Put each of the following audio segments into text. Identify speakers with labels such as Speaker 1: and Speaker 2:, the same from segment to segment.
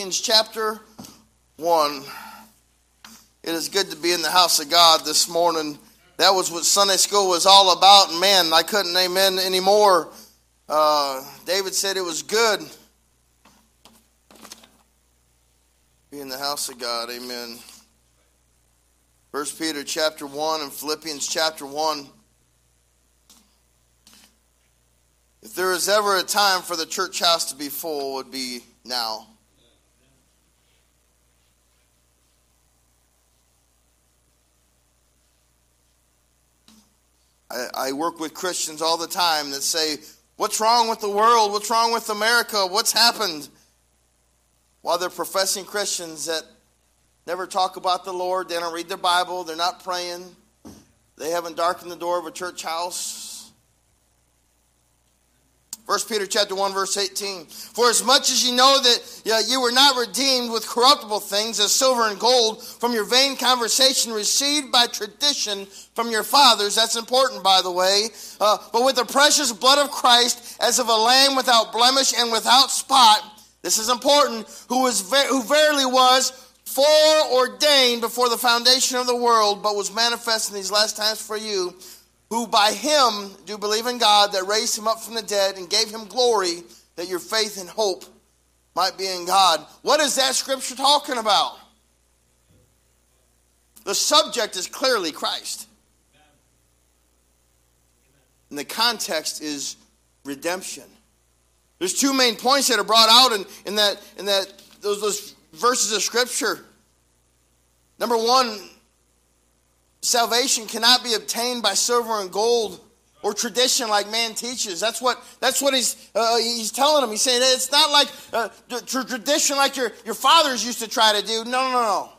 Speaker 1: Philippians chapter 1. It is good to be in the house of God this morning. That was what Sunday school was all about. Man, I couldn't amen anymore. Uh, David said it was good. Be in the house of God. Amen. First Peter chapter 1 and Philippians chapter 1. If there is ever a time for the church house to be full, it would be now. I, I work with Christians all the time that say, What's wrong with the world? What's wrong with America? What's happened? While they're professing Christians that never talk about the Lord, they don't read their Bible, they're not praying, they haven't darkened the door of a church house, 1 Peter chapter 1 verse 18. For as much as you know that yeah, you were not redeemed with corruptible things as silver and gold from your vain conversation received by tradition from your fathers. That's important, by the way. Uh, but with the precious blood of Christ as of a lamb without blemish and without spot. This is important. Who, was ver- who verily was foreordained before the foundation of the world, but was manifest in these last times for you who by him do believe in God that raised him up from the dead and gave him glory, that your faith and hope might be in God. What is that scripture talking about? The subject is clearly Christ. And the context is redemption. There's two main points that are brought out in, in that in that those, those verses of scripture. Number one, Salvation cannot be obtained by silver and gold or tradition like man teaches. That's what, that's what he's, uh, he's telling them. He's saying it's not like uh, tradition like your, your fathers used to try to do. No, no, no, no.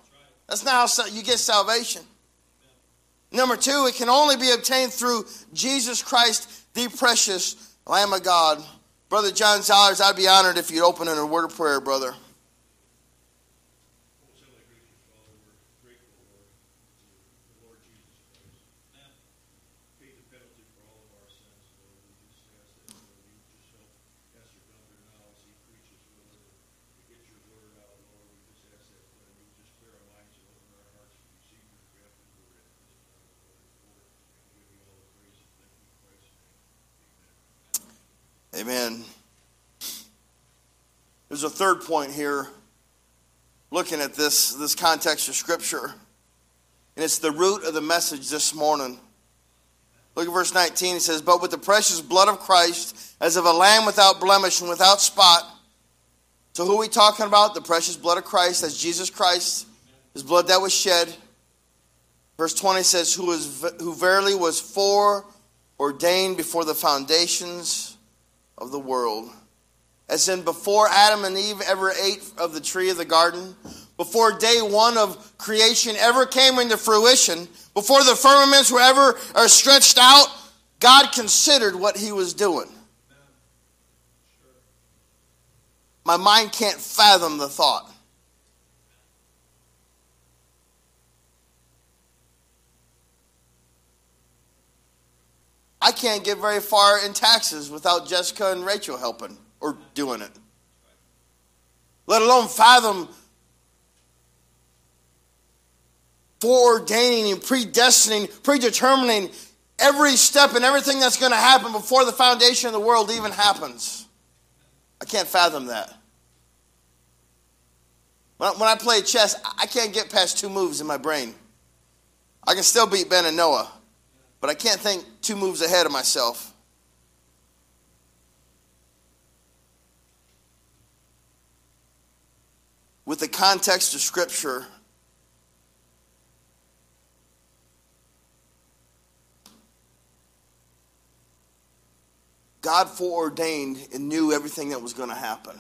Speaker 1: That's not how you get salvation. Number two, it can only be obtained through Jesus Christ, the precious Lamb of God. Brother John Zellers, I'd be honored if you'd open in a word of prayer, brother. Amen. There's a third point here, looking at this, this context of Scripture, and it's the root of the message this morning. Look at verse 19. He says, But with the precious blood of Christ, as of a lamb without blemish and without spot. So, who are we talking about? The precious blood of Christ. That's Jesus Christ, his blood that was shed. Verse 20 says, Who, is, who verily was foreordained before the foundations of the world. As in, before Adam and Eve ever ate of the tree of the garden, before day one of creation ever came into fruition, before the firmaments were ever uh, stretched out, God considered what he was doing. My mind can't fathom the thought. I can't get very far in taxes without Jessica and Rachel helping or doing it. Let alone fathom foreordaining and predestining, predetermining every step and everything that's going to happen before the foundation of the world even happens. I can't fathom that. When I play chess, I can't get past two moves in my brain. I can still beat Ben and Noah but I can't think two moves ahead of myself. With the context of Scripture, God foreordained and knew everything that was going to happen.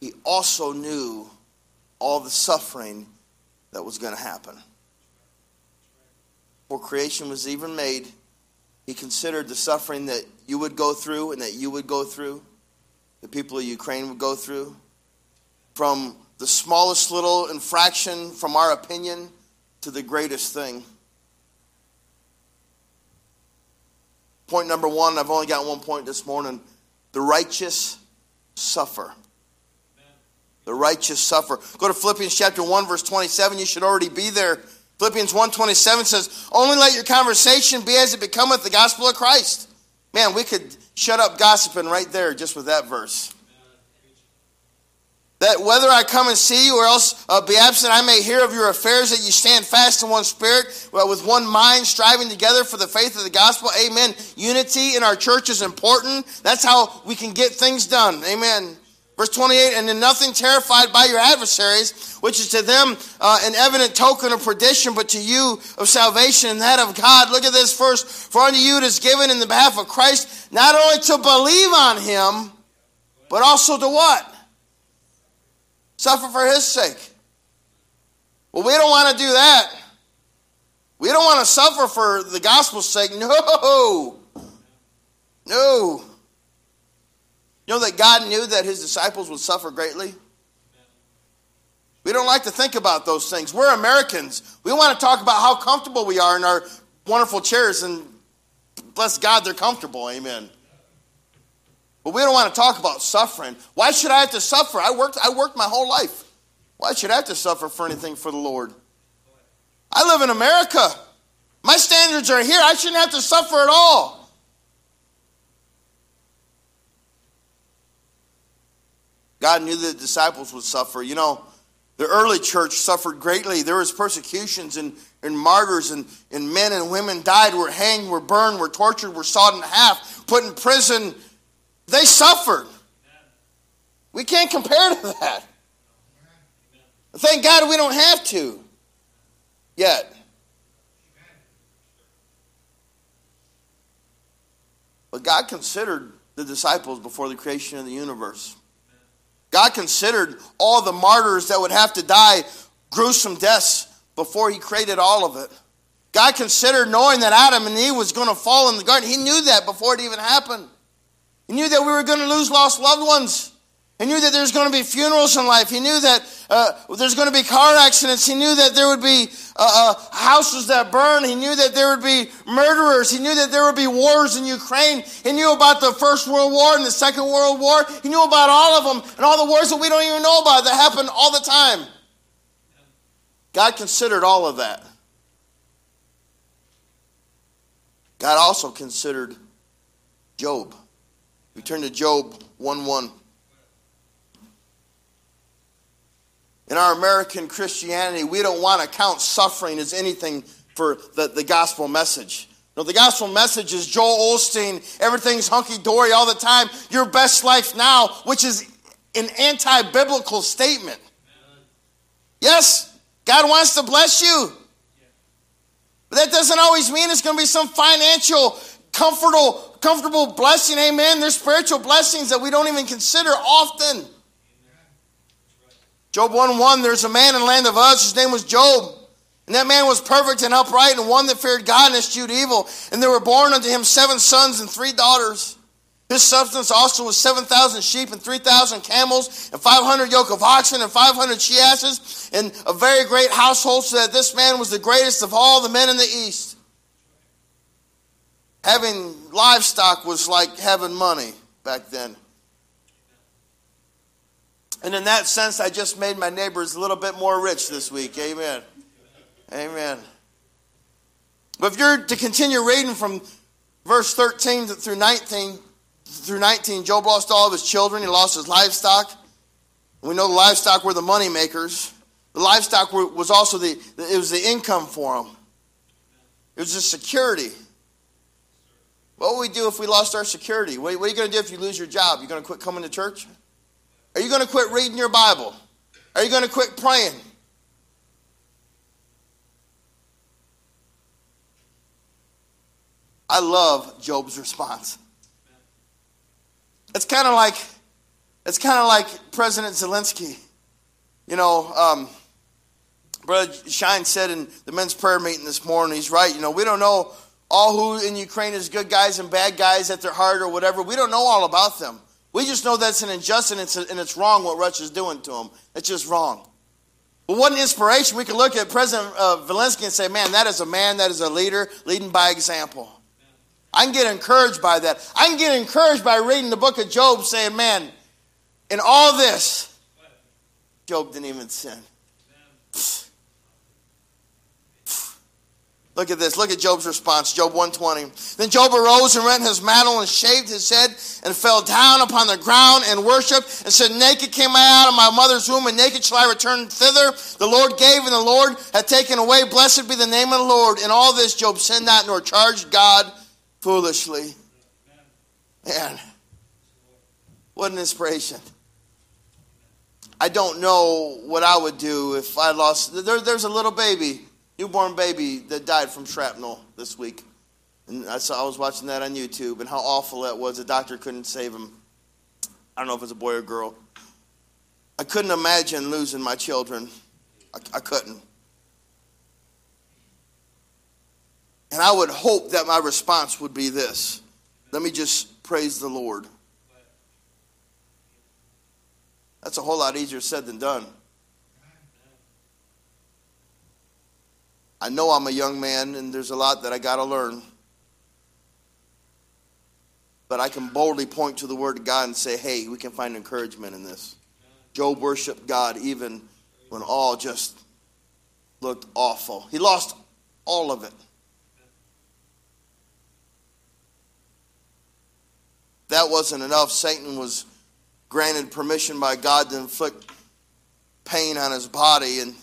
Speaker 1: He also knew all the suffering that was going to happen before creation was even made, he considered the suffering that you would go through and that you would go through, the people of Ukraine would go through, from the smallest little infraction from our opinion to the greatest thing. Point number one, I've only got one point this morning. The righteous suffer. The righteous suffer. Go to Philippians chapter 1, verse 27. You should already be there. Philippians 1.27 says, Only let your conversation be as it becometh the gospel of Christ. Man, we could shut up gossiping right there just with that verse. That whether I come and see you or else uh, be absent, I may hear of your affairs, that you stand fast in one spirit, well, with one mind, striving together for the faith of the gospel. Amen. Unity in our church is important. That's how we can get things done. Amen. Verse 28, and in nothing terrified by your adversaries, which is to them uh, an evident token of perdition, but to you of salvation and that of God. Look at this first. For unto you it is given in the behalf of Christ, not only to believe on him, but also to what? Suffer for his sake. Well, we don't want to do that. We don't want to suffer for the gospel's sake. No. No. You know that God knew that his disciples would suffer greatly? We don't like to think about those things. We're Americans. We want to talk about how comfortable we are in our wonderful chairs, and bless God, they're comfortable. Amen. But we don't want to talk about suffering. Why should I have to suffer? I worked, I worked my whole life. Why should I have to suffer for anything for the Lord? I live in America. My standards are here. I shouldn't have to suffer at all. God knew the disciples would suffer. You know, the early church suffered greatly. There was persecutions and, and martyrs, and, and men and women died, were hanged, were burned, were tortured, were sawed in half, put in prison. They suffered. We can't compare to that. Thank God we don't have to yet. But God considered the disciples before the creation of the universe. God considered all the martyrs that would have to die gruesome deaths before he created all of it. God considered knowing that Adam and Eve was going to fall in the garden. He knew that before it even happened. He knew that we were going to lose lost loved ones. He knew that there's going to be funerals in life. He knew that uh, there's going to be car accidents. He knew that there would be uh, uh, houses that burn. He knew that there would be murderers. He knew that there would be wars in Ukraine. He knew about the First World War and the Second World War. He knew about all of them and all the wars that we don't even know about that happen all the time. God considered all of that. God also considered Job. We turn to Job 1 1. In our American Christianity, we don't want to count suffering as anything for the, the gospel message. No, the gospel message is Joel Osteen, everything's hunky dory all the time, your best life now, which is an anti biblical statement. Yes, God wants to bless you. But that doesn't always mean it's going to be some financial, comfortable, comfortable blessing. Amen. There's spiritual blessings that we don't even consider often. Job 1 1, there's a man in the land of Uz, his name was Job. And that man was perfect and upright, and one that feared God and eschewed evil. And there were born unto him seven sons and three daughters. His substance also was 7,000 sheep and 3,000 camels and 500 yoke of oxen and 500 she asses and a very great household so that this man was the greatest of all the men in the east. Having livestock was like having money back then. And in that sense, I just made my neighbors a little bit more rich this week. Amen. Amen. But if you're to continue reading from verse 13 through 19, through 19, Job lost all of his children. He lost his livestock. We know the livestock were the money makers. The livestock was also the, it was the income for him. It was the security. What would we do if we lost our security? What are you going to do if you lose your job? You're going to quit coming to church? Are you going to quit reading your Bible? Are you going to quit praying? I love Job's response. It's kind of like it's kind of like President Zelensky. You know, um, Brother Shine said in the men's prayer meeting this morning, he's right. You know, we don't know all who in Ukraine is good guys and bad guys at their heart or whatever. We don't know all about them. We just know that's an injustice and it's, wrong what Russia's doing to them. It's just wrong. But what an inspiration. We can look at President uh, Zelensky and say, man, that is a man, that is a leader leading by example. I can get encouraged by that. I can get encouraged by reading the book of Job saying, man, in all this, Job didn't even sin. Look at this. Look at Job's response. Job 120. Then Job arose and rent his mantle and shaved his head and fell down upon the ground and worshiped and said, Naked came I out of my mother's womb and naked shall I return thither. The Lord gave and the Lord hath taken away. Blessed be the name of the Lord. In all this Job sinned not nor charged God foolishly. Man, what an inspiration. I don't know what I would do if I lost. There, there's a little baby newborn baby that died from shrapnel this week. And I saw I was watching that on YouTube and how awful that was. The doctor couldn't save him. I don't know if it's a boy or girl. I couldn't imagine losing my children. I, I couldn't. And I would hope that my response would be this. Let me just praise the Lord. That's a whole lot easier said than done. I know I'm a young man and there's a lot that I got to learn. But I can boldly point to the Word of God and say, hey, we can find encouragement in this. Job worshiped God even when all just looked awful. He lost all of it. That wasn't enough. Satan was granted permission by God to inflict pain on his body, and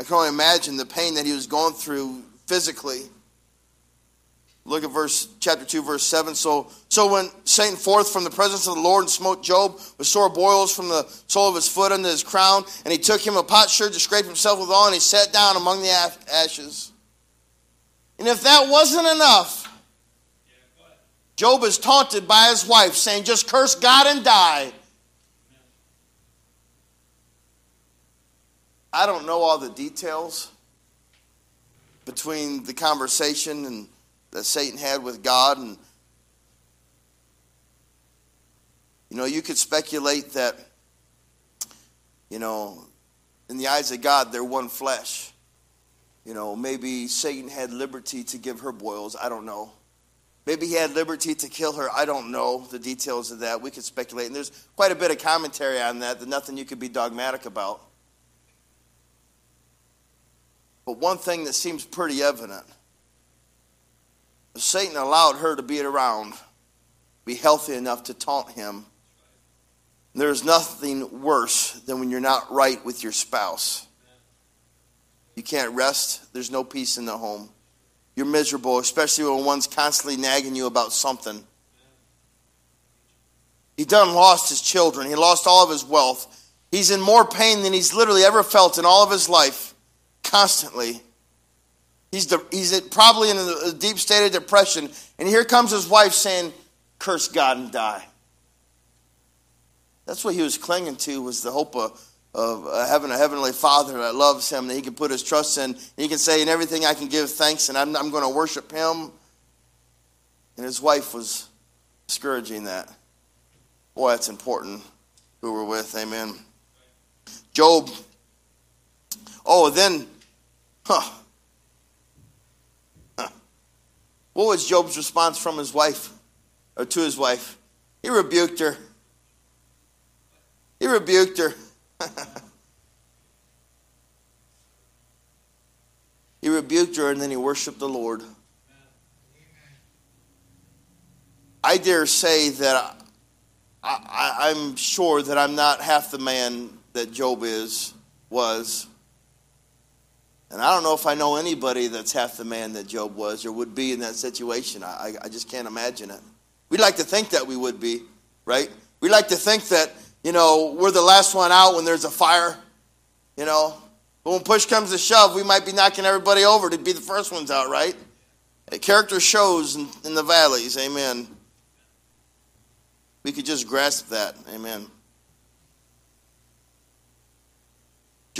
Speaker 1: I can only imagine the pain that he was going through physically. Look at verse chapter 2 verse 7 so so when Satan forth from the presence of the Lord and smote Job with sore boils from the sole of his foot unto his crown and he took him a potsherd to scrape himself withal and he sat down among the ashes. And if that wasn't enough Job is taunted by his wife saying just curse God and die I don't know all the details between the conversation and that Satan had with God and you know you could speculate that you know in the eyes of God they're one flesh. You know maybe Satan had liberty to give her boils I don't know. Maybe he had liberty to kill her I don't know the details of that. We could speculate and there's quite a bit of commentary on that that nothing you could be dogmatic about but one thing that seems pretty evident Satan allowed her to be around, be healthy enough to taunt him. There's nothing worse than when you're not right with your spouse. You can't rest, there's no peace in the home. You're miserable, especially when one's constantly nagging you about something. He done lost his children, he lost all of his wealth. He's in more pain than he's literally ever felt in all of his life constantly. He's, de- he's probably in a deep state of depression. And here comes his wife saying, Curse God and die. That's what he was clinging to was the hope of, of having a heavenly father that loves him, that he can put his trust in. He can say, in everything I can give thanks, and I'm, I'm going to worship him. And his wife was discouraging that. Boy, that's important who we're with. Amen. Job. Oh, then Huh. huh. What was Job's response from his wife, or to his wife? He rebuked her. He rebuked her. he rebuked her and then he worshiped the Lord. I dare say that I, am sure that I'm not half the man that Job is, was. And I don't know if I know anybody that's half the man that Job was or would be in that situation. I, I just can't imagine it. We'd like to think that we would be, right? We like to think that, you know, we're the last one out when there's a fire, you know. But when push comes to shove, we might be knocking everybody over to be the first ones out, right? character shows in, in the valleys, amen. We could just grasp that, amen.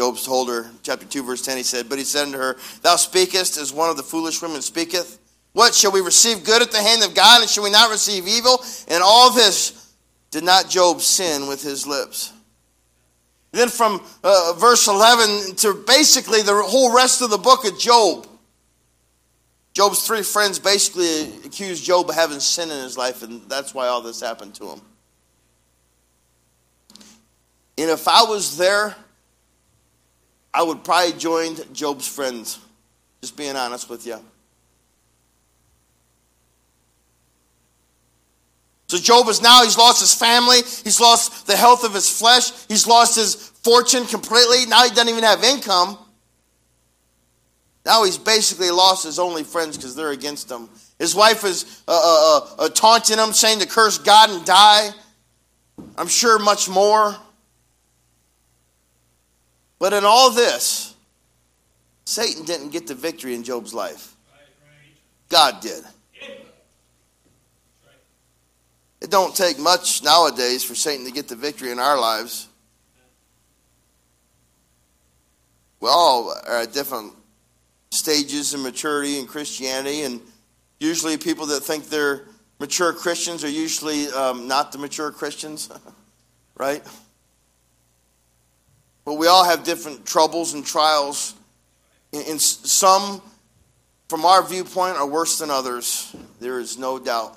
Speaker 1: Job told her, chapter 2, verse 10, he said, But he said unto her, Thou speakest as one of the foolish women speaketh. What, shall we receive good at the hand of God, and shall we not receive evil? And all this did not Job sin with his lips. Then from uh, verse 11 to basically the whole rest of the book of Job, Job's three friends basically accused Job of having sin in his life, and that's why all this happened to him. And if I was there, I would probably join Job's friends. Just being honest with you. So Job is now, he's lost his family, he's lost the health of his flesh, he's lost his fortune completely. Now he doesn't even have income. Now he's basically lost his only friends because they're against him. His wife is uh, uh, uh, uh, taunting him, saying to curse God and die. I'm sure much more. But in all this, Satan didn't get the victory in Job's life. God did. It don't take much nowadays for Satan to get the victory in our lives. We all are at different stages of maturity in Christianity, and usually people that think they're mature Christians are usually um, not the mature Christians, right? But we all have different troubles and trials. And some, from our viewpoint, are worse than others. There is no doubt.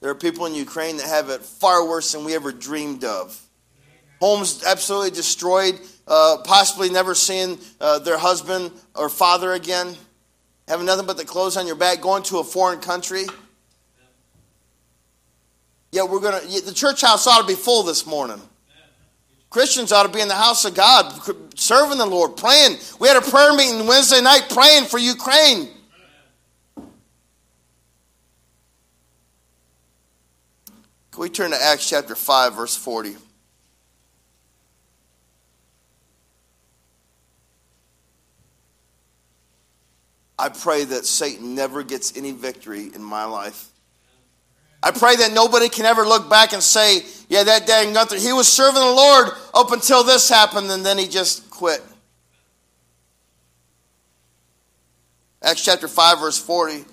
Speaker 1: There are people in Ukraine that have it far worse than we ever dreamed of. Homes absolutely destroyed, uh, possibly never seeing uh, their husband or father again, having nothing but the clothes on your back, going to a foreign country. Yeah, we're gonna. The church house ought to be full this morning. Christians ought to be in the house of God, serving the Lord, praying. We had a prayer meeting Wednesday night praying for Ukraine. Can we turn to Acts chapter 5, verse 40? I pray that Satan never gets any victory in my life. I pray that nobody can ever look back and say, yeah, that dang Gunther, he was serving the Lord up until this happened and then he just quit. Acts chapter 5, verse 40.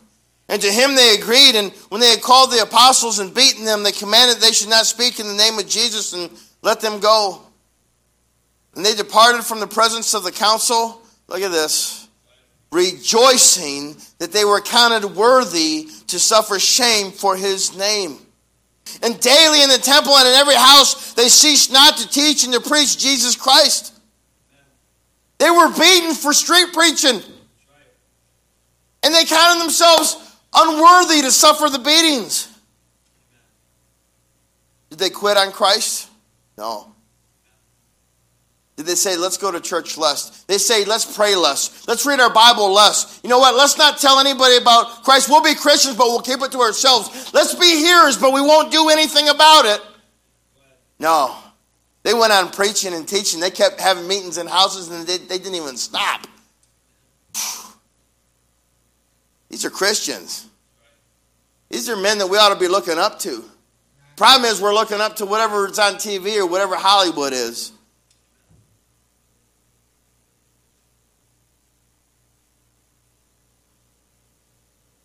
Speaker 1: And to him they agreed, and when they had called the apostles and beaten them, they commanded they should not speak in the name of Jesus and let them go. And they departed from the presence of the council. Look at this rejoicing that they were counted worthy to suffer shame for his name. And daily in the temple and in every house they ceased not to teach and to preach Jesus Christ. They were beaten for street preaching. And they counted themselves unworthy to suffer the beatings. Did they quit on Christ? No. Did they say, let's go to church less? They say, let's pray less. Let's read our Bible less. You know what? Let's not tell anybody about Christ. We'll be Christians, but we'll keep it to ourselves. Let's be hearers, but we won't do anything about it. No. They went on preaching and teaching. They kept having meetings in houses and they, they didn't even stop. These are Christians. These are men that we ought to be looking up to. Problem is, we're looking up to whatever is on TV or whatever Hollywood is.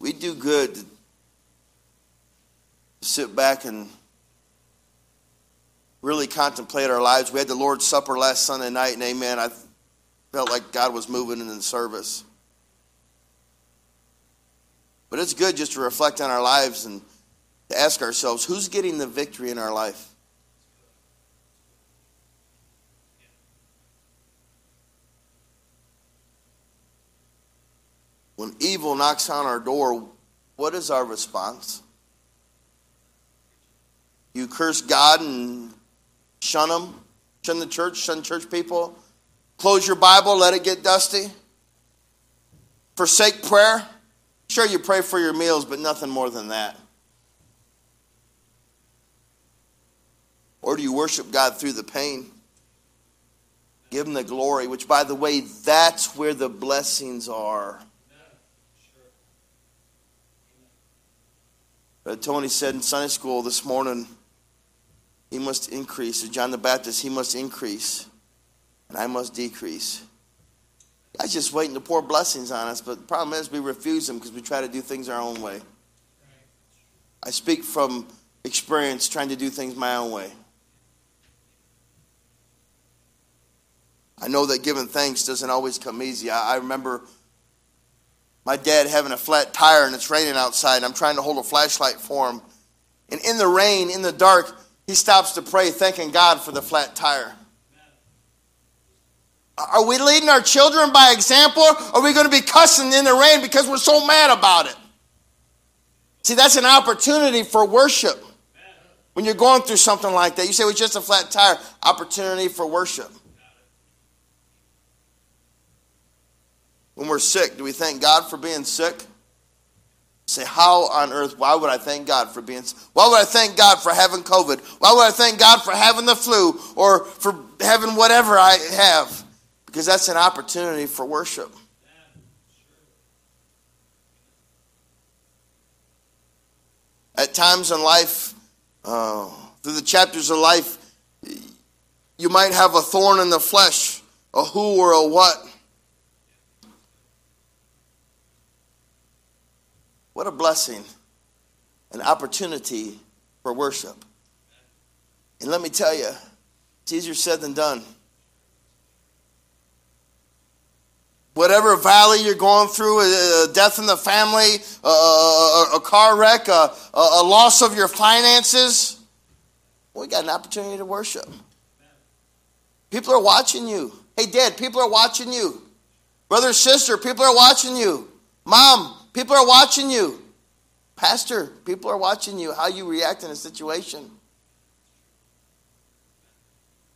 Speaker 1: We do good to sit back and really contemplate our lives. We had the Lord's Supper last Sunday night, and amen. I felt like God was moving in the service. But it's good just to reflect on our lives and to ask ourselves who's getting the victory in our life? When evil knocks on our door, what is our response? You curse God and shun Him, shun the church, shun church people, close your Bible, let it get dusty, forsake prayer. Sure, you pray for your meals, but nothing more than that. Or do you worship God through the pain? Give Him the glory, which, by the way, that's where the blessings are. Uh, Tony said in Sunday school this morning, he must increase. John the Baptist, he must increase, and I must decrease. God's just waiting to pour blessings on us, but the problem is we refuse them because we try to do things our own way. I speak from experience trying to do things my own way. I know that giving thanks doesn't always come easy. I, I remember my dad having a flat tire and it's raining outside. And I'm trying to hold a flashlight for him. And in the rain, in the dark, he stops to pray, thanking God for the flat tire. Are we leading our children by example? Or are we going to be cussing in the rain because we're so mad about it? See, that's an opportunity for worship. When you're going through something like that, you say, it's just a flat tire. Opportunity for worship. When we're sick, do we thank God for being sick? Say, how on earth, why would I thank God for being, sick? why would I thank God for having COVID? Why would I thank God for having the flu or for having whatever I have? Because that's an opportunity for worship. At times in life, uh, through the chapters of life, you might have a thorn in the flesh, a who or a what. What a blessing, an opportunity for worship. And let me tell you, it's easier said than done. Whatever valley you're going through, a death in the family, a, car wreck, a, a loss of your finances, we got an opportunity to worship. People are watching you. Hey, Dad, people are watching you. Brother, sister, people are watching you. Mom, People are watching you. Pastor, people are watching you, how you react in a situation.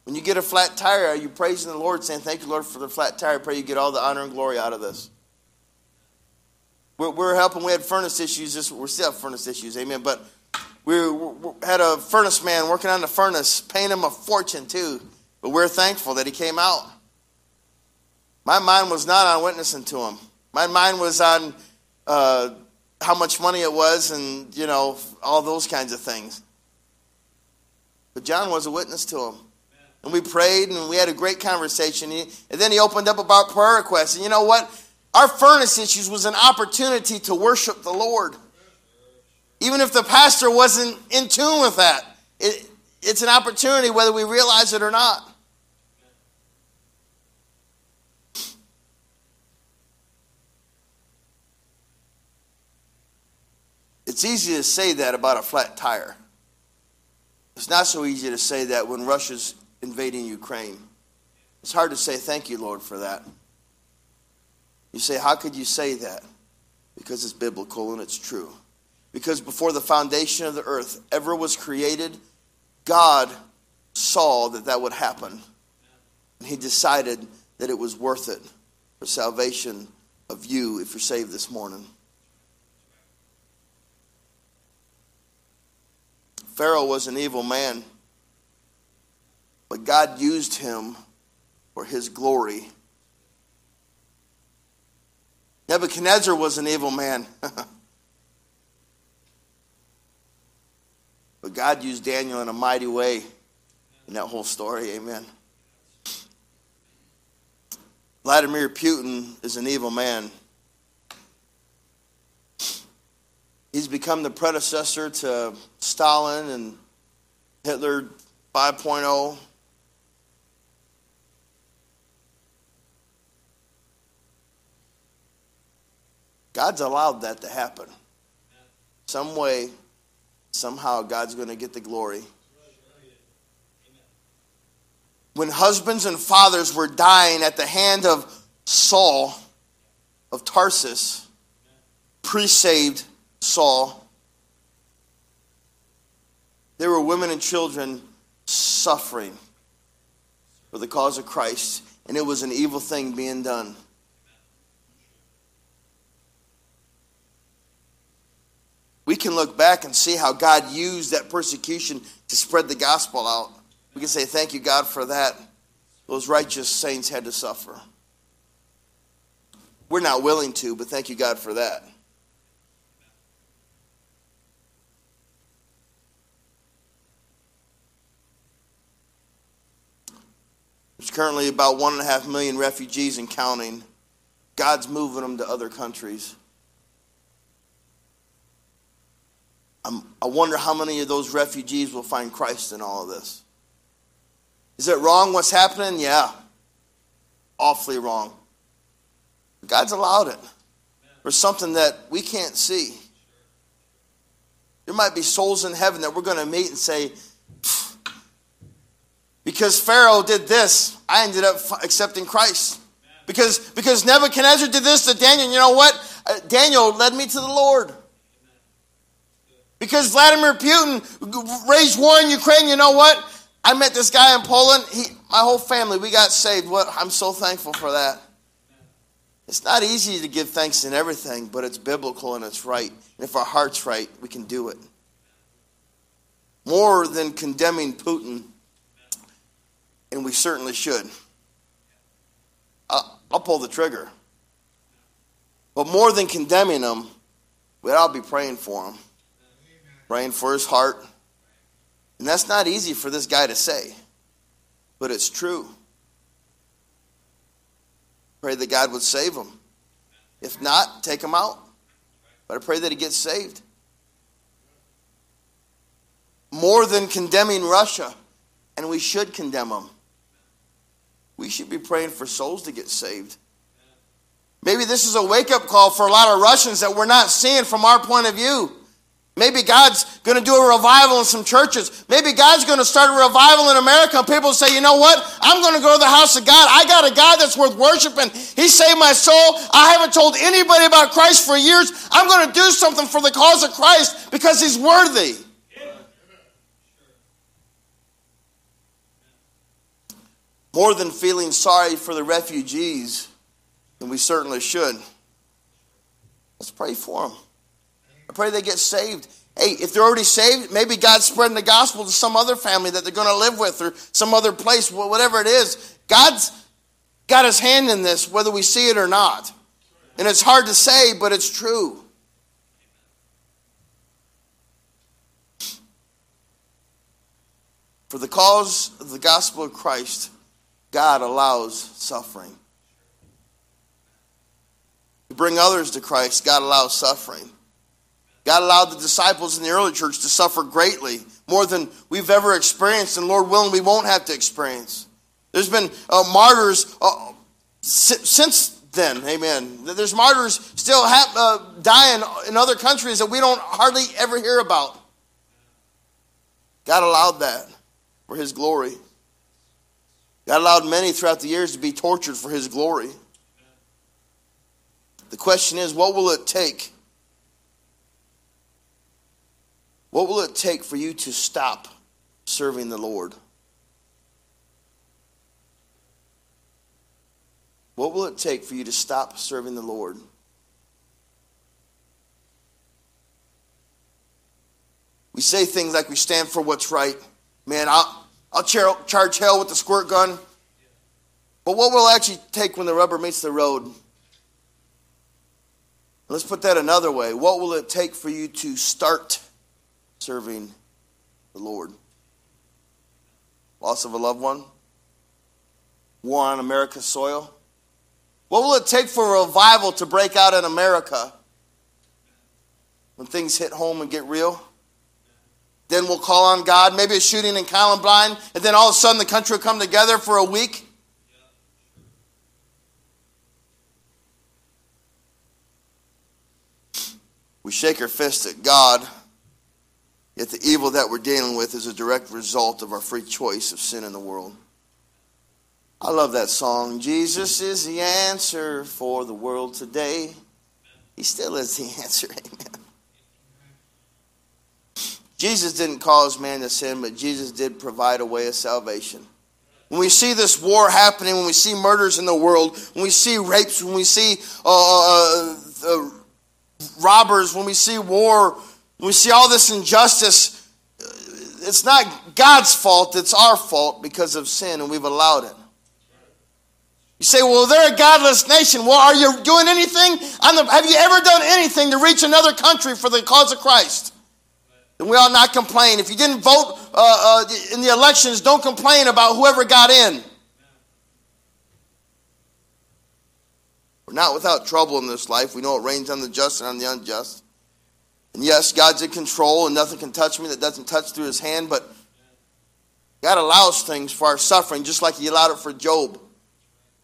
Speaker 1: When you get a flat tire, are you praising the Lord, saying, Thank you, Lord, for the flat tire? Pray you get all the honor and glory out of this. We're, we're helping. We had furnace issues. This, we still have furnace issues, amen. But we, we had a furnace man working on the furnace, paying him a fortune, too. But we're thankful that he came out. My mind was not on witnessing to him, my mind was on uh, how much money it was and, you know, all those kinds of things. But John was a witness to him. And we prayed and we had a great conversation. And then he opened up about prayer requests. And you know what? Our furnace issues was an opportunity to worship the Lord. Even if the pastor wasn't in tune with that, it, it's an opportunity whether we realize it or not. It's easy to say that about a flat tire. It's not so easy to say that when Russia's invading Ukraine. It's hard to say thank you, Lord, for that. You say, How could you say that? Because it's biblical and it's true. Because before the foundation of the earth ever was created, God saw that that would happen. And He decided that it was worth it for salvation of you if you're saved this morning. Pharaoh was an evil man, but God used him for his glory. Nebuchadnezzar was an evil man. but God used Daniel in a mighty way in that whole story. Amen. Vladimir Putin is an evil man. He's become the predecessor to Stalin and Hitler 5.0. God's allowed that to happen. Some way, somehow, God's going to get the glory. When husbands and fathers were dying at the hand of Saul of Tarsus, pre saved Saul, there were women and children suffering for the cause of Christ, and it was an evil thing being done. We can look back and see how God used that persecution to spread the gospel out. We can say, Thank you, God, for that. Those righteous saints had to suffer. We're not willing to, but thank you, God, for that. There's currently about one and a half million refugees and counting. God's moving them to other countries. I'm, i wonder how many of those refugees will find Christ in all of this. Is it wrong what's happening? Yeah. Awfully wrong. God's allowed it for something that we can't see. There might be souls in heaven that we're going to meet and say, because Pharaoh did this, I ended up accepting Christ. Because, because Nebuchadnezzar did this to Daniel, you know what? Uh, Daniel led me to the Lord. Because Vladimir Putin raised war in Ukraine, you know what? I met this guy in Poland. He, my whole family, we got saved. What I'm so thankful for that. It's not easy to give thanks in everything, but it's biblical and it's right. And if our heart's right, we can do it. More than condemning Putin, and we certainly should. I'll, I'll pull the trigger. But more than condemning him, to be praying for him, praying for his heart. And that's not easy for this guy to say, but it's true. Pray that God would save him. If not, take him out. But I pray that he gets saved. More than condemning Russia, and we should condemn them, we should be praying for souls to get saved. Maybe this is a wake up call for a lot of Russians that we're not seeing from our point of view. Maybe God's going to do a revival in some churches. Maybe God's going to start a revival in America and people say, you know what? I'm going to go to the house of God. I got a God that's worth worshiping. He saved my soul. I haven't told anybody about Christ for years. I'm going to do something for the cause of Christ because he's worthy. More than feeling sorry for the refugees, and we certainly should, let's pray for them. I pray they get saved. Hey, if they're already saved, maybe God's spreading the gospel to some other family that they're going to live with or some other place, whatever it is. God's got his hand in this, whether we see it or not. And it's hard to say, but it's true. For the cause of the gospel of Christ, God allows suffering. To bring others to Christ, God allows suffering. God allowed the disciples in the early church to suffer greatly, more than we've ever experienced, and Lord willing, we won't have to experience. There's been uh, martyrs uh, since then, amen. There's martyrs still have, uh, dying in other countries that we don't hardly ever hear about. God allowed that for His glory. God allowed many throughout the years to be tortured for His glory. The question is, what will it take What will it take for you to stop serving the Lord? What will it take for you to stop serving the Lord? We say things like we stand for what's right. Man, I'll, I'll charge hell with the squirt gun. But what will actually take when the rubber meets the road? Let's put that another way. What will it take for you to start serving the Lord. Loss of a loved one, war on America's soil. What will it take for revival to break out in America when things hit home and get real? Then we'll call on God. Maybe a shooting in Columbine, and then all of a sudden the country will come together for a week. We shake our fist at God Yet the evil that we're dealing with is a direct result of our free choice of sin in the world. I love that song. Jesus is the answer for the world today. He still is the answer. Amen. Jesus didn't cause man to sin, but Jesus did provide a way of salvation. When we see this war happening, when we see murders in the world, when we see rapes, when we see uh, uh, uh, robbers, when we see war when we see all this injustice. It's not God's fault, it's our fault because of sin, and we've allowed it. You say, well, they're a godless nation. Well, are you doing anything? The, have you ever done anything to reach another country for the cause of Christ? We ought not complain. If you didn't vote uh, uh, in the elections, don't complain about whoever got in. We're not without trouble in this life. We know it rains on the just and on the unjust. And yes, God's in control and nothing can touch me that doesn't touch through his hand, but God allows things for our suffering just like he allowed it for Job.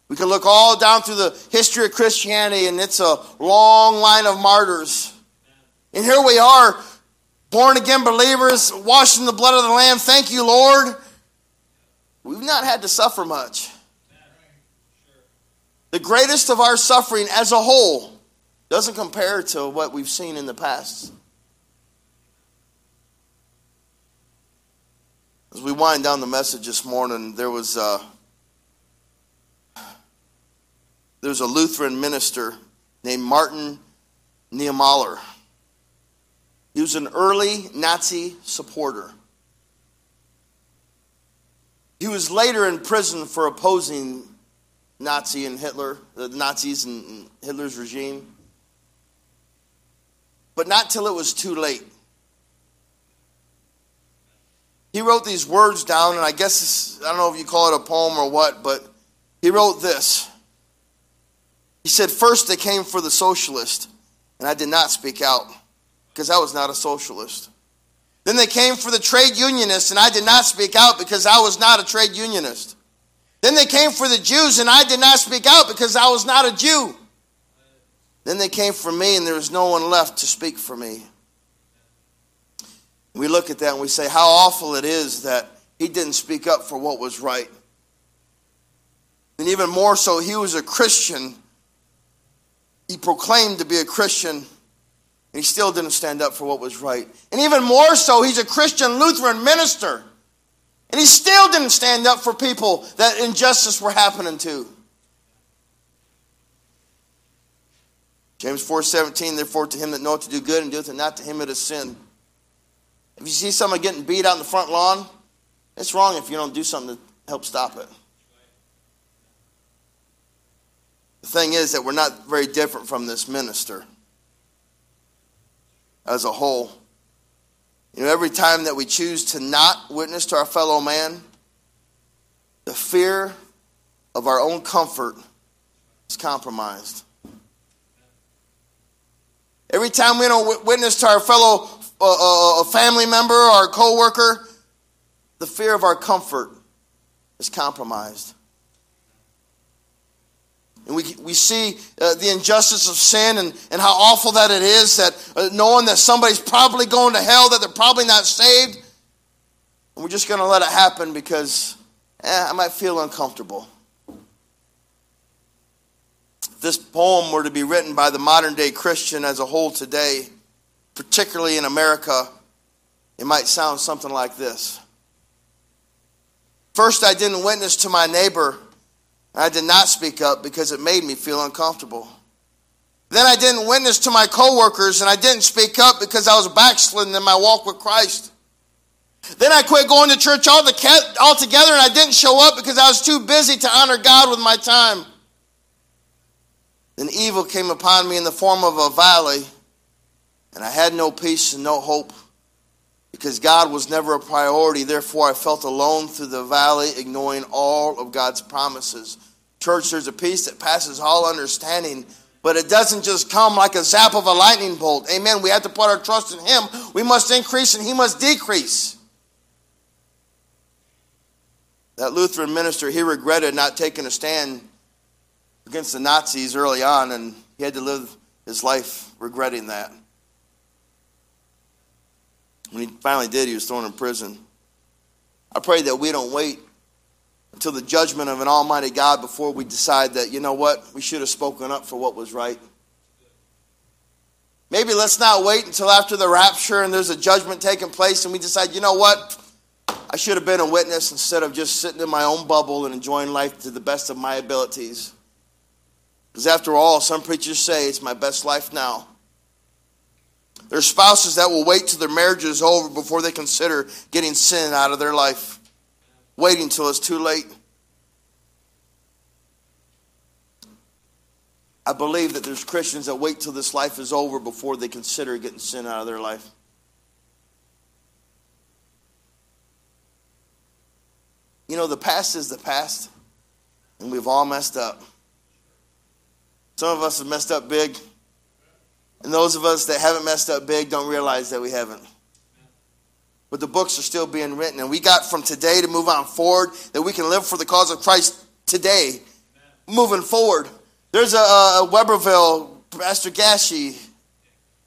Speaker 1: We can look all down through the history of Christianity and it's a long line of martyrs. And here we are, born again believers, washed in the blood of the Lamb. Thank you, Lord. we've not had to suffer much. The greatest of our suffering as a whole doesn't compare to what we've seen in the past. As we wind down the message this morning, there was uh, a, there was a Lutheran minister named Martin Niemöller. He was an early Nazi supporter. He was later in prison for opposing Nazi and Hitler, the Nazis and Hitler's regime. But not till it was too late. He wrote these words down, and I guess I don't know if you call it a poem or what, but he wrote this. He said, First they came for the socialist, and I did not speak out because I was not a socialist. Then they came for the trade unionists, and I did not speak out because I was not a trade unionist. Then they came for the Jews, and I did not speak out because I was not a Jew. Then they came for me, and there was no one left to speak for me. We look at that and we say, how awful it is that he didn't speak up for what was right. And even more so, he was a Christian. He proclaimed to be a Christian and he still didn't stand up for what was right. And even more so, he's a Christian Lutheran minister. And he still didn't stand up for people that injustice were happening to. James 4:17, therefore to him that knoweth to do good and doeth it not to him it is sin. If you see someone getting beat out in the front lawn, it's wrong if you don't do something to help stop it. The thing is that we're not very different from this minister as a whole. You know, every time that we choose to not witness to our fellow man, the fear of our own comfort is compromised. Every time we don't witness to our fellow uh, uh, uh family member or coworker, the fear of our comfort is compromised. And we, we see uh, the injustice of sin and, and how awful that it is that uh, knowing that somebody's probably going to hell, that they're probably not saved. And we're just going to let it happen because eh, I might feel uncomfortable. This poem were to be written by the modern day Christian as a whole today, particularly in America, it might sound something like this. First, I didn't witness to my neighbor I did not speak up because it made me feel uncomfortable. Then I didn't witness to my coworkers and I didn't speak up because I was backsliding in my walk with Christ. Then I quit going to church altogether and I didn't show up because I was too busy to honor God with my time. Then evil came upon me in the form of a valley, and I had no peace and no hope because God was never a priority. Therefore, I felt alone through the valley, ignoring all of God's promises. Church, there's a peace that passes all understanding, but it doesn't just come like a zap of a lightning bolt. Amen. We have to put our trust in Him. We must increase and He must decrease. That Lutheran minister, he regretted not taking a stand against the Nazis early on, and he had to live his life regretting that. When he finally did, he was thrown in prison. I pray that we don't wait until the judgment of an almighty God before we decide that, you know what, we should have spoken up for what was right. Maybe let's not wait until after the rapture and there's a judgment taking place and we decide, you know what, I should have been a witness instead of just sitting in my own bubble and enjoying life to the best of my abilities. Because after all, some preachers say it's my best life now. There's spouses that will wait till their marriage is over before they consider getting sin out of their life, waiting till it's too late. I believe that there's Christians that wait till this life is over before they consider getting sin out of their life. You know, the past is the past, and we've all messed up. Some of us have messed up big. And those of us that haven't messed up big don't realize that we haven't. But the books are still being written. And we got from today to move on forward that we can live for the cause of Christ today, moving forward. There's a, a Webberville, Pastor Gashi,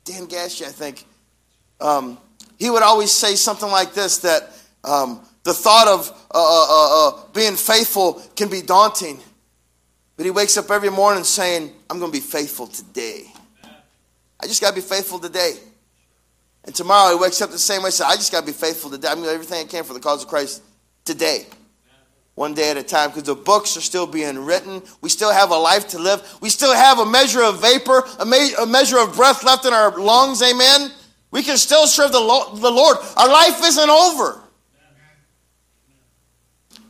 Speaker 1: Dan Gashi, I think. Um, he would always say something like this that um, The thought of uh, uh, uh, uh, being faithful can be daunting. But he wakes up every morning saying, I'm going to be faithful today. I just got to be faithful today. And tomorrow he wakes up the same way. Says, I just got to be faithful today. I'm do everything I can for the cause of Christ today. One day at a time, because the books are still being written. We still have a life to live. We still have a measure of vapor, a, me- a measure of breath left in our lungs. Amen. We can still serve the, Lo- the Lord. Our life isn't over.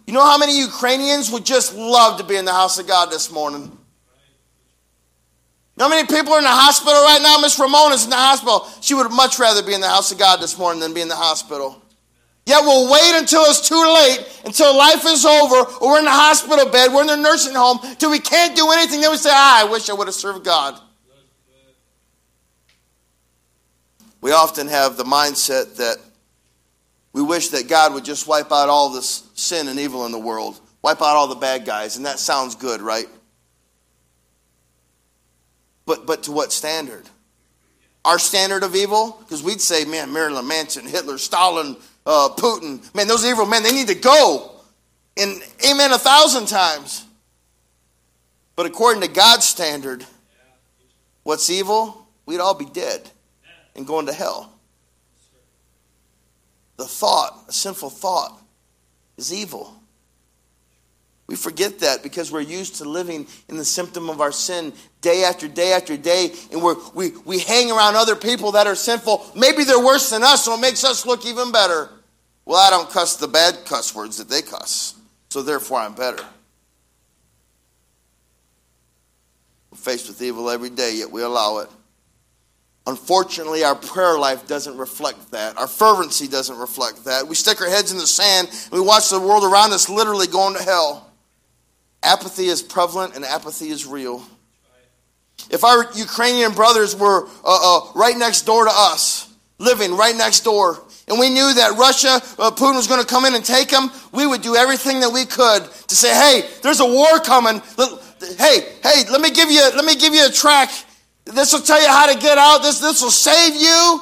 Speaker 1: You know how many Ukrainians would just love to be in the house of God this morning? How many people are in the hospital right now? Miss Ramona's in the hospital. She would much rather be in the house of God this morning than be in the hospital. Yet we'll wait until it's too late, until life is over, or we're in the hospital bed, we're in the nursing home, till we can't do anything. Then we say, ah, I wish I would have served God. We often have the mindset that we wish that God would just wipe out all this sin and evil in the world, wipe out all the bad guys, and that sounds good, right? But, but to what standard? Our standard of evil? Because we'd say, man, Marilyn Manson, Hitler, Stalin, uh, Putin, man, those evil men, they need to go. And amen a thousand times. But according to God's standard, what's evil? We'd all be dead and going to hell. The thought, a sinful thought, is evil. We forget that because we're used to living in the symptom of our sin day after day after day, and we're, we, we hang around other people that are sinful. Maybe they're worse than us, so it makes us look even better. Well, I don't cuss the bad cuss words that they cuss, so therefore I'm better. We're faced with evil every day, yet we allow it. Unfortunately, our prayer life doesn't reflect that. Our fervency doesn't reflect that. We stick our heads in the sand and we watch the world around us literally going to hell. Apathy is prevalent and apathy is real. If our Ukrainian brothers were uh, uh, right next door to us, living right next door, and we knew that Russia, uh, Putin was going to come in and take them, we would do everything that we could to say, "Hey, there's a war coming. Hey, hey, let me give you, let me give you a track this will tell you how to get out. This, this will save you.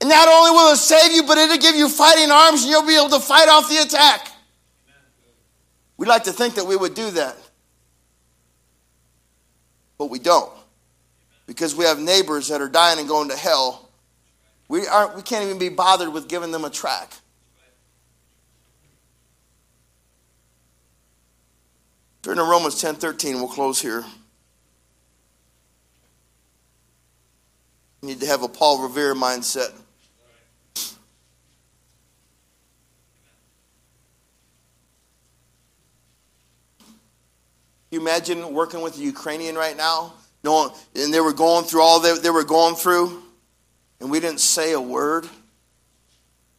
Speaker 1: And not only will it save you, but it'll give you fighting arms and you'll be able to fight off the attack. We'd like to think that we would do that. But we don't. Because we have neighbors that are dying and going to hell. We, aren't, we can't even be bothered with giving them a track. Turn to Romans 10 13. We'll close here. You need to have a Paul Revere mindset. You imagine working with a Ukrainian right now? No, and they were going through all that they were going through, and we didn't say a word.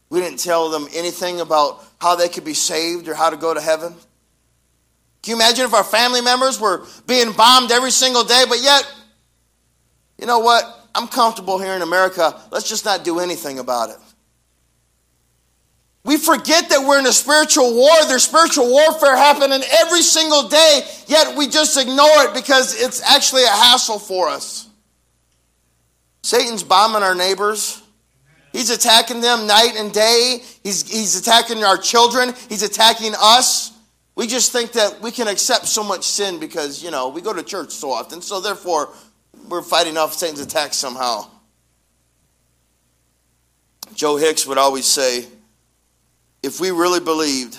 Speaker 1: We didn't tell them anything about how they could be saved or how to go to heaven. Can you imagine if our family members were being bombed every single day, but yet, you know what? I'm comfortable here in America. Let's just not do anything about it. We forget that we're in a spiritual war. There's spiritual warfare happening every single day, yet we just ignore it because it's actually a hassle for us. Satan's bombing our neighbors. He's attacking them night and day. He's, he's attacking our children. He's attacking us. We just think that we can accept so much sin because, you know, we go to church so often. So therefore, we're fighting off Satan's attacks somehow. Joe Hicks would always say, if we really believed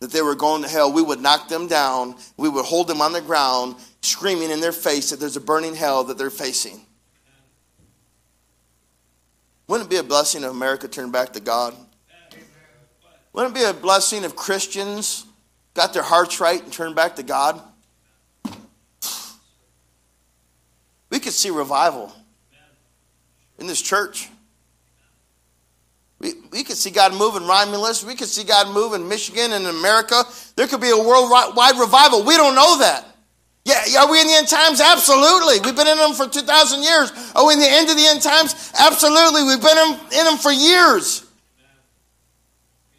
Speaker 1: that they were going to hell, we would knock them down, we would hold them on the ground, screaming in their face that there's a burning hell that they're facing. Wouldn't it be a blessing if America turned back to God? Wouldn't it be a blessing if Christians got their hearts right and turned back to God? We could see revival in this church. We, we could see God move in Romulus. We could see God move in Michigan and in America. There could be a worldwide revival. We don't know that. Yeah, are we in the end times? Absolutely. We've been in them for 2,000 years. Are we in the end of the end times? Absolutely. We've been in them for years.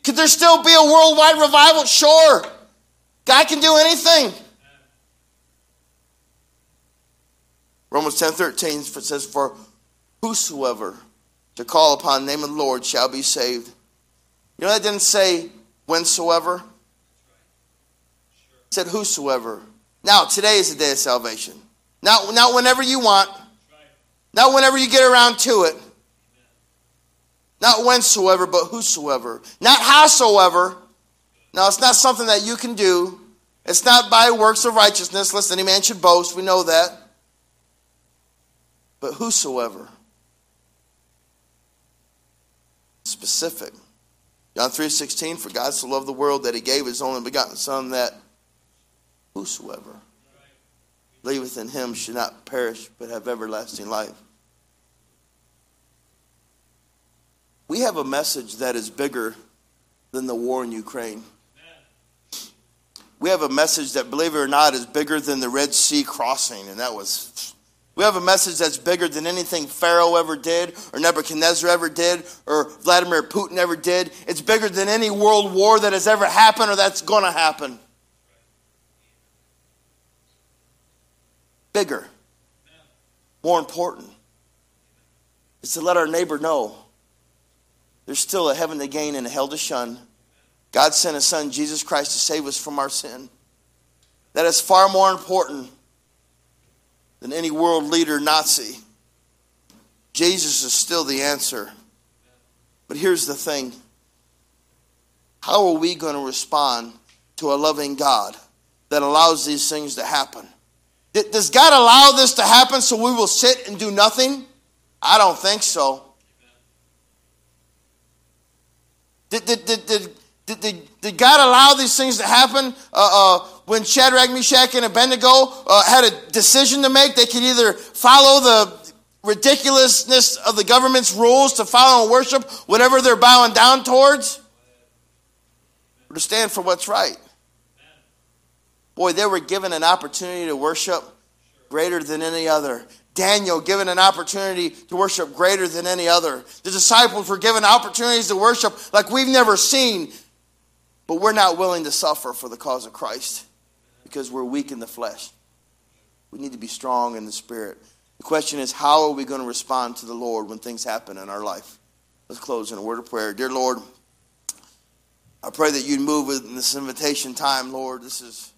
Speaker 1: Could there still be a worldwide revival? Sure. God can do anything. Romans 10 13 says, For whosoever to call upon the name of the Lord shall be saved. You know, that didn't say whensoever. It said whosoever. Now, today is the day of salvation. Not, not whenever you want. Not whenever you get around to it. Not whensoever, but whosoever. Not howsoever. Now, it's not something that you can do. It's not by works of righteousness, lest any man should boast. We know that. But whosoever. Specific. John 3.16, For God so loved the world that he gave his only begotten Son, that whosoever believeth in him should not perish, but have everlasting life. We have a message that is bigger than the war in Ukraine. We have a message that, believe it or not, is bigger than the Red Sea crossing, and that was. We have a message that's bigger than anything Pharaoh ever did, or Nebuchadnezzar ever did, or Vladimir Putin ever did. It's bigger than any world war that has ever happened or that's going to happen. Bigger, more important. It's to let our neighbor know there's still a heaven to gain and a hell to shun. God sent his son, Jesus Christ, to save us from our sin. That is far more important than any world leader Nazi. Jesus is still the answer. But here's the thing how are we going to respond to a loving God that allows these things to happen? Does God allow this to happen so we will sit and do nothing? I don't think so. Did, did, did, did, did, did God allow these things to happen uh, uh, when Shadrach, Meshach, and Abednego uh, had a decision to make? They could either follow the ridiculousness of the government's rules to follow and worship whatever they're bowing down towards, or to stand for what's right. Boy, they were given an opportunity to worship greater than any other. Daniel given an opportunity to worship greater than any other. The disciples were given opportunities to worship like we've never seen, but we're not willing to suffer for the cause of Christ because we're weak in the flesh. We need to be strong in the spirit. The question is, how are we going to respond to the Lord when things happen in our life? Let's close in a word of prayer. Dear Lord, I pray that you'd move in this invitation time, Lord. This is